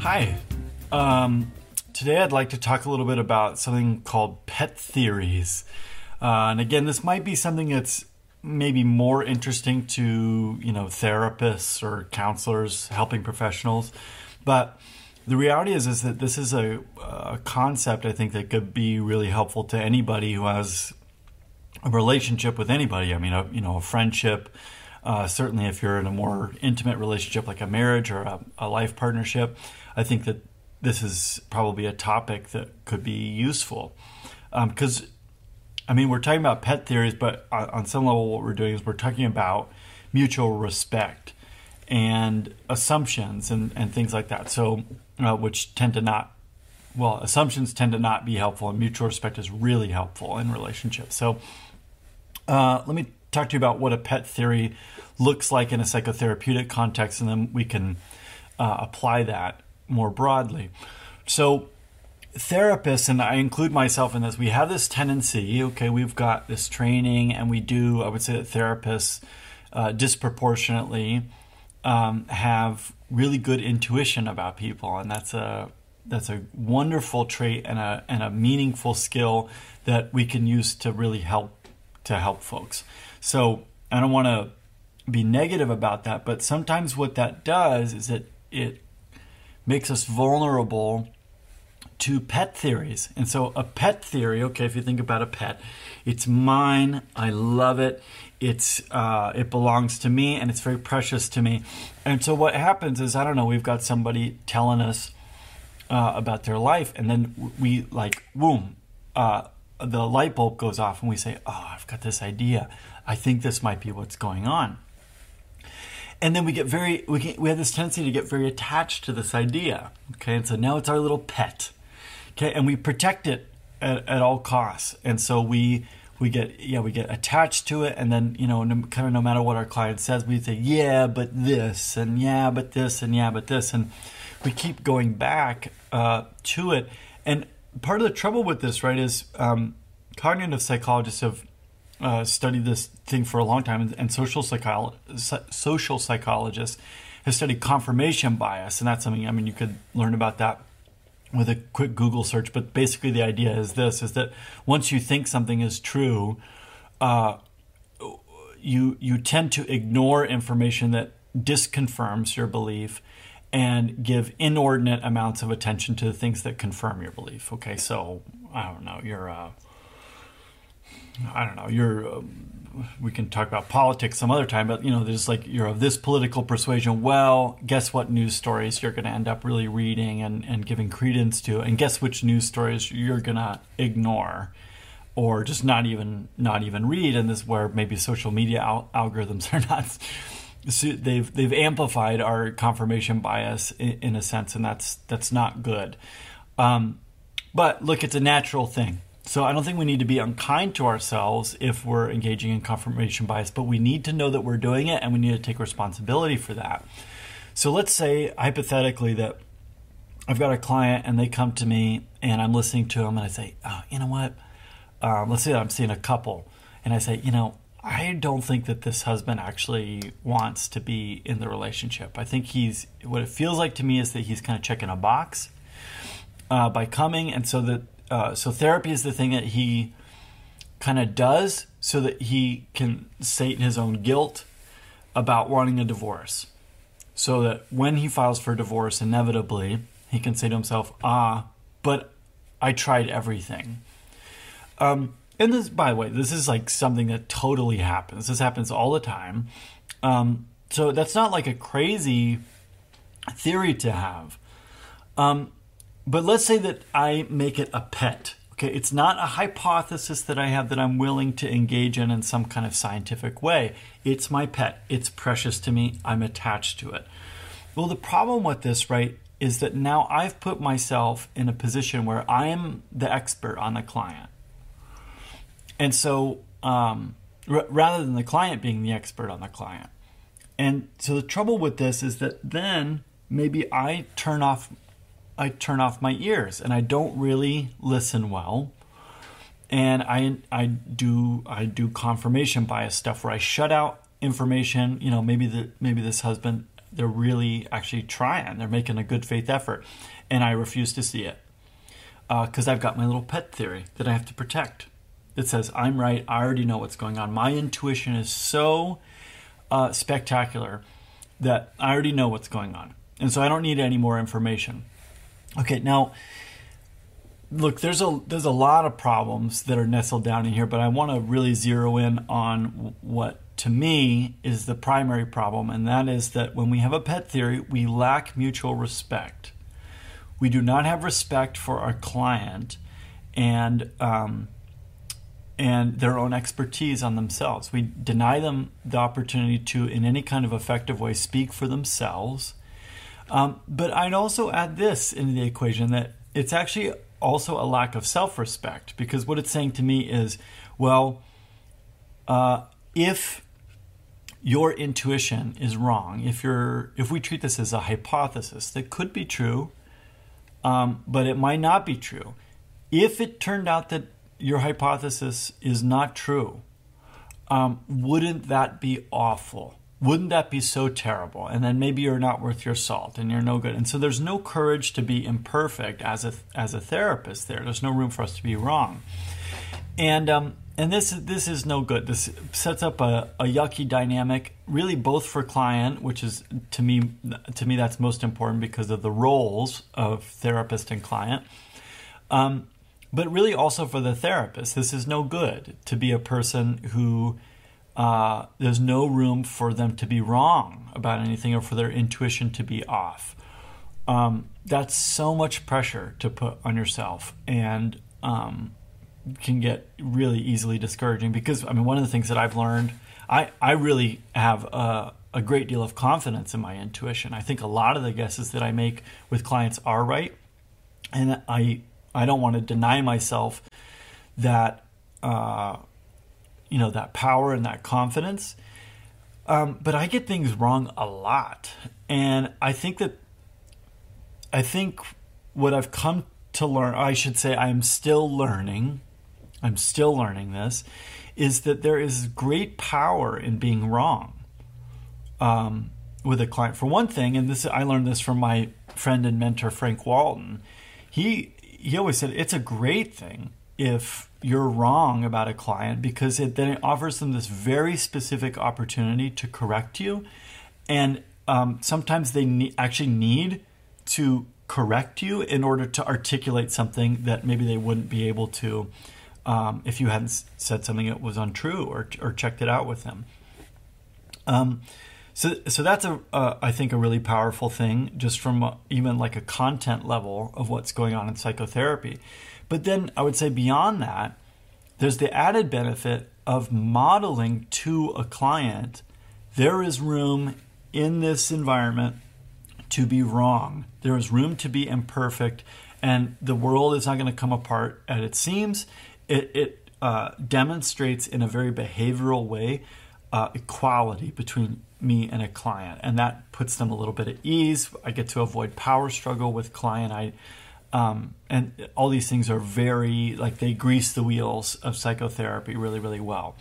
Hi. Um, today I'd like to talk a little bit about something called pet theories. Uh, and again, this might be something that's maybe more interesting to, you know, therapists or counselors, helping professionals. But the reality is is that this is a, a concept I think that could be really helpful to anybody who has a relationship with anybody. I mean, a, you know, a friendship, uh, certainly, if you're in a more intimate relationship like a marriage or a, a life partnership, I think that this is probably a topic that could be useful. Because, um, I mean, we're talking about pet theories, but on, on some level, what we're doing is we're talking about mutual respect and assumptions and, and things like that. So, uh, which tend to not, well, assumptions tend to not be helpful, and mutual respect is really helpful in relationships. So, uh, let me talk to you about what a pet theory looks like in a psychotherapeutic context, and then we can uh, apply that more broadly. So, therapists, and I include myself in this, we have this tendency, okay, we've got this training, and we do, I would say that therapists uh, disproportionately um, have really good intuition about people, and that's a that's a wonderful trait and a and a meaningful skill that we can use to really help to help folks. So I don't want to be negative about that, but sometimes what that does is that it makes us vulnerable to pet theories. And so a pet theory, okay, if you think about a pet, it's mine, I love it, it's uh, it belongs to me and it's very precious to me. And so what happens is I don't know, we've got somebody telling us uh, about their life and then we like boom, uh, the light bulb goes off and we say, "Oh, I've got this idea. I think this might be what's going on." And then we get very we get, we have this tendency to get very attached to this idea. Okay, and so now it's our little pet. Okay, and we protect it at, at all costs. And so we we get yeah we get attached to it and then you know no, kind of no matter what our client says we say yeah but this and yeah but this and yeah but this and we keep going back uh, to it and part of the trouble with this, right, is um, cognitive psychologists have uh, studied this thing for a long time, and, social psycholo- social psychologists have studied confirmation bias, and that's something. I mean, you could learn about that with a quick Google search. But basically, the idea is this: is that once you think something is true, uh, you you tend to ignore information that disconfirms your belief and give inordinate amounts of attention to the things that confirm your belief. Okay, so I don't know, you're, uh, I don't know, you're, uh, we can talk about politics some other time, but you know, there's like, you're of this political persuasion. Well, guess what news stories you're going to end up really reading and, and giving credence to, and guess which news stories you're going to ignore or just not even not even read and this is where maybe social media al- algorithms are not they've they've amplified our confirmation bias in, in a sense, and that's that's not good. Um, but look, it's a natural thing. So I don't think we need to be unkind to ourselves if we're engaging in confirmation bias, but we need to know that we're doing it and we need to take responsibility for that. So let's say hypothetically that I've got a client and they come to me and I'm listening to them and I say, oh, you know what? Um, let's say I'm seeing a couple and I say, you know, I don't think that this husband actually wants to be in the relationship. I think he's what it feels like to me is that he's kind of checking a box uh, by coming, and so that uh, so therapy is the thing that he kind of does so that he can sate his own guilt about wanting a divorce. So that when he files for divorce, inevitably he can say to himself, "Ah, but I tried everything." Um, and this, by the way, this is like something that totally happens. This happens all the time. Um, so that's not like a crazy theory to have. Um, but let's say that I make it a pet. Okay, it's not a hypothesis that I have that I'm willing to engage in in some kind of scientific way. It's my pet. It's precious to me. I'm attached to it. Well, the problem with this, right, is that now I've put myself in a position where I am the expert on the client. And so, um, r- rather than the client being the expert on the client. And so the trouble with this is that then maybe I turn off I turn off my ears and I don't really listen well. And I I do I do confirmation bias stuff where I shut out information, you know, maybe the maybe this husband they're really actually trying. They're making a good faith effort, and I refuse to see it because uh, I've got my little pet theory that I have to protect. That says I'm right. I already know what's going on. My intuition is so uh, spectacular that I already know what's going on, and so I don't need any more information. Okay, now look, there's a there's a lot of problems that are nestled down in here, but I want to really zero in on what to me is the primary problem, and that is that when we have a pet theory, we lack mutual respect. We do not have respect for our client and um, and their own expertise on themselves. We deny them the opportunity to, in any kind of effective way, speak for themselves. Um, but I'd also add this into the equation that it's actually also a lack of self respect because what it's saying to me is, well, uh, if your intuition is wrong, if you're if we treat this as a hypothesis that could be true, um, but it might not be true. If it turned out that your hypothesis is not true, um, wouldn't that be awful? Wouldn't that be so terrible? And then maybe you're not worth your salt and you're no good. And so there's no courage to be imperfect as a as a therapist. There, there's no room for us to be wrong. And um, and this this is no good. This sets up a, a yucky dynamic, really both for client, which is to me to me that's most important because of the roles of therapist and client. Um, but really also for the therapist, this is no good to be a person who uh, there's no room for them to be wrong about anything or for their intuition to be off. Um, that's so much pressure to put on yourself and um, can get really easily discouraging because, I mean, one of the things that I've learned, I, I really have a, a great deal of confidence in my intuition. I think a lot of the guesses that I make with clients are right. And I, I don't want to deny myself that uh, you know that power and that confidence. Um, but I get things wrong a lot, and I think that I think what I've come to learn, I should say, I'm still learning. I'm still learning this, is that there is great power in being wrong um, with a client. For one thing, and this I learned this from my friend and mentor Frank Walton. He he always said it's a great thing if you're wrong about a client because it then it offers them this very specific opportunity to correct you. And um, sometimes they ne- actually need to correct you in order to articulate something that maybe they wouldn't be able to um, if you hadn't said something that was untrue or, or checked it out with them. Um, so, so that's a, uh, I think, a really powerful thing, just from even like a content level of what's going on in psychotherapy. But then I would say beyond that, there's the added benefit of modeling to a client there is room in this environment to be wrong. There is room to be imperfect, and the world is not going to come apart as it seems. It, it uh, demonstrates in a very behavioral way uh, equality between me and a client, and that puts them a little bit at ease. I get to avoid power struggle with client. I um, and all these things are very like they grease the wheels of psychotherapy really, really well.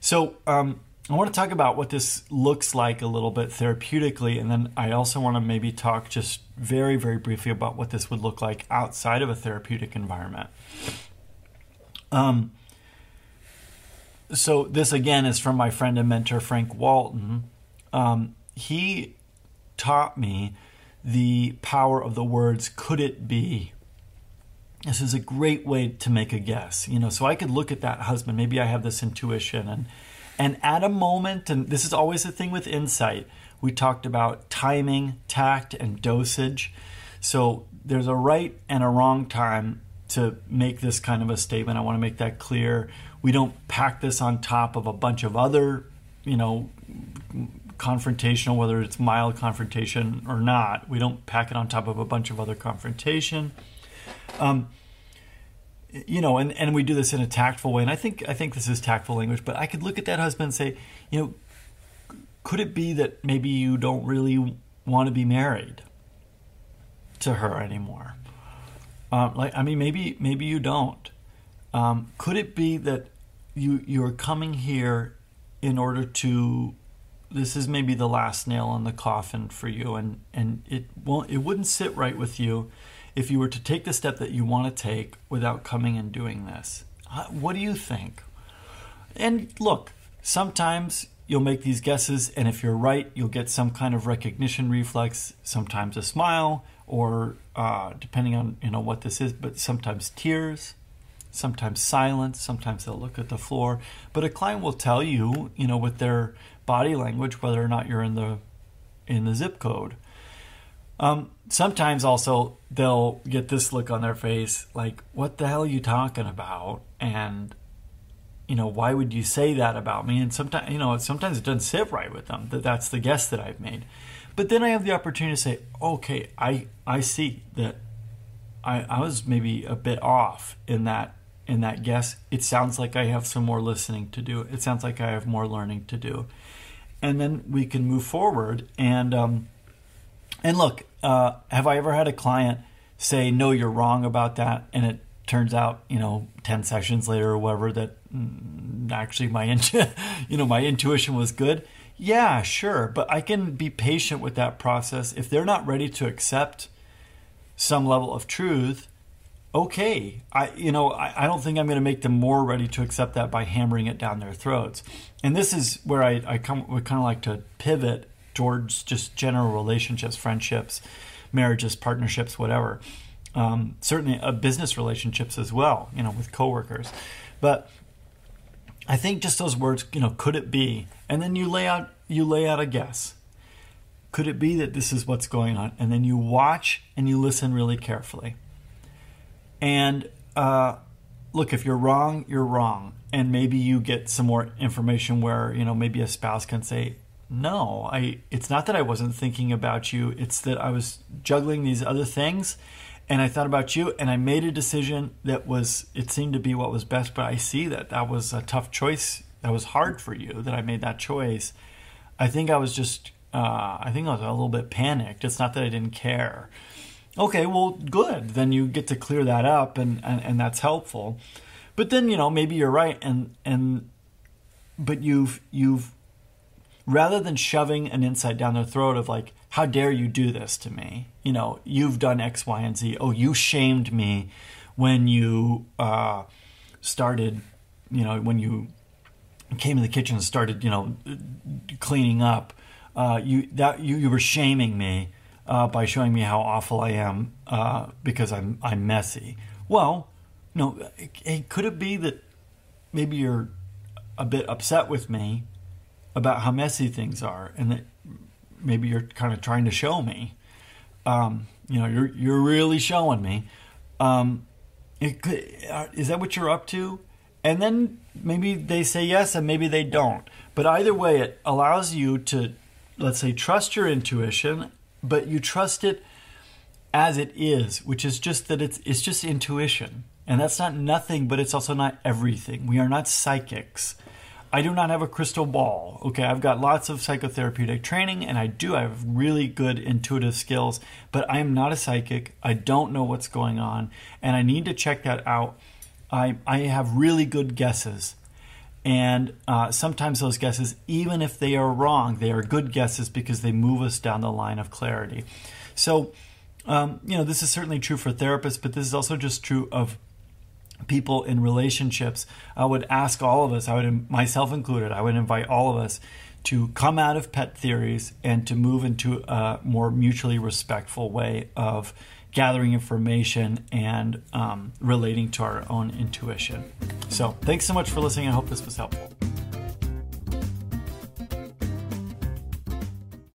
So um, I want to talk about what this looks like a little bit therapeutically, and then I also want to maybe talk just very, very briefly about what this would look like outside of a therapeutic environment. Um, so this again is from my friend and mentor Frank Walton. Um, he taught me the power of the words could it be? This is a great way to make a guess you know so i could look at that husband. Maybe i have this intuition. And and at a moment and this is always the thing with insight we talked about timing tact and dosage. So there's a right and a wrong time to make this kind of a statement i want to make that clear we don't pack this on top of a bunch of other you know confrontational, whether it's mild confrontation or not. We don't pack it on top of a bunch of other confrontation. Um, you know, and, and we do this in a tactful way. And I think I think this is tactful language. But I could look at that husband and say, you know, could it be that maybe you don't really want to be married to her anymore? Um, like, I mean, maybe maybe you don't. Um, could it be that you you're coming here in order to this is maybe the last nail in the coffin for you, and and it won't it wouldn't sit right with you if you were to take the step that you want to take without coming and doing this. What do you think? And look, sometimes you'll make these guesses, and if you're right, you'll get some kind of recognition reflex, sometimes a smile, or uh, depending on you know what this is, but sometimes tears, sometimes silence, sometimes they'll look at the floor. But a client will tell you, you know, with their body language, whether or not you're in the in the zip code. Um, sometimes also they'll get this look on their face, like, "What the hell are you talking about?" And you know, why would you say that about me? And sometimes, you know, sometimes it doesn't sit right with them that that's the guess that I've made. But then I have the opportunity to say, okay, I I see that I, I was maybe a bit off in that in that guess. It sounds like I have some more listening to do. It sounds like I have more learning to do, and then we can move forward. And um, and look, uh, have I ever had a client say, "No, you're wrong about that," and it turns out, you know, ten sessions later or whatever, that mm, actually my you know my intuition was good yeah, sure, but I can be patient with that process. If they're not ready to accept some level of truth, okay. I you know, I, I don't think I'm gonna make them more ready to accept that by hammering it down their throats. And this is where I, I come would kind of like to pivot towards just general relationships, friendships, marriages, partnerships, whatever. Um, certainly uh, business relationships as well, you know, with coworkers. But I think just those words, you know, could it be? And then you lay out you lay out a guess. Could it be that this is what's going on? And then you watch and you listen really carefully. And uh, look, if you're wrong, you're wrong. And maybe you get some more information where, you know, maybe a spouse can say, no, I it's not that I wasn't thinking about you, it's that I was juggling these other things and I thought about you and I made a decision that was it seemed to be what was best but I see that that was a tough choice. That was hard for you that I made that choice. I think I was just uh, I think I was a little bit panicked. It's not that I didn't care. Okay well good. Then you get to clear that up and and, and that's helpful. But then you know maybe you're right and and but you've you've rather than shoving an insight down their throat of like how dare you do this to me? You know, you've done X, Y, and Z. Oh, you shamed me when you uh, started, you know, when you came in the kitchen and started, you know, cleaning up. Uh, you that you, you were shaming me uh, by showing me how awful I am uh, because I'm I'm messy. Well, no, hey, could it be that maybe you're a bit upset with me about how messy things are, and that maybe you're kind of trying to show me. Um, you know, you're you're really showing me. Um, uh, is that what you're up to? And then maybe they say yes, and maybe they don't. But either way, it allows you to, let's say, trust your intuition, but you trust it as it is, which is just that it's it's just intuition, and that's not nothing, but it's also not everything. We are not psychics. I do not have a crystal ball. Okay, I've got lots of psychotherapeutic training and I do have really good intuitive skills, but I am not a psychic. I don't know what's going on and I need to check that out. I I have really good guesses. And uh, sometimes those guesses, even if they are wrong, they are good guesses because they move us down the line of clarity. So, um, you know, this is certainly true for therapists, but this is also just true of people in relationships, I would ask all of us, I would myself included, I would invite all of us to come out of pet theories and to move into a more mutually respectful way of gathering information and um, relating to our own intuition. So, thanks so much for listening. I hope this was helpful.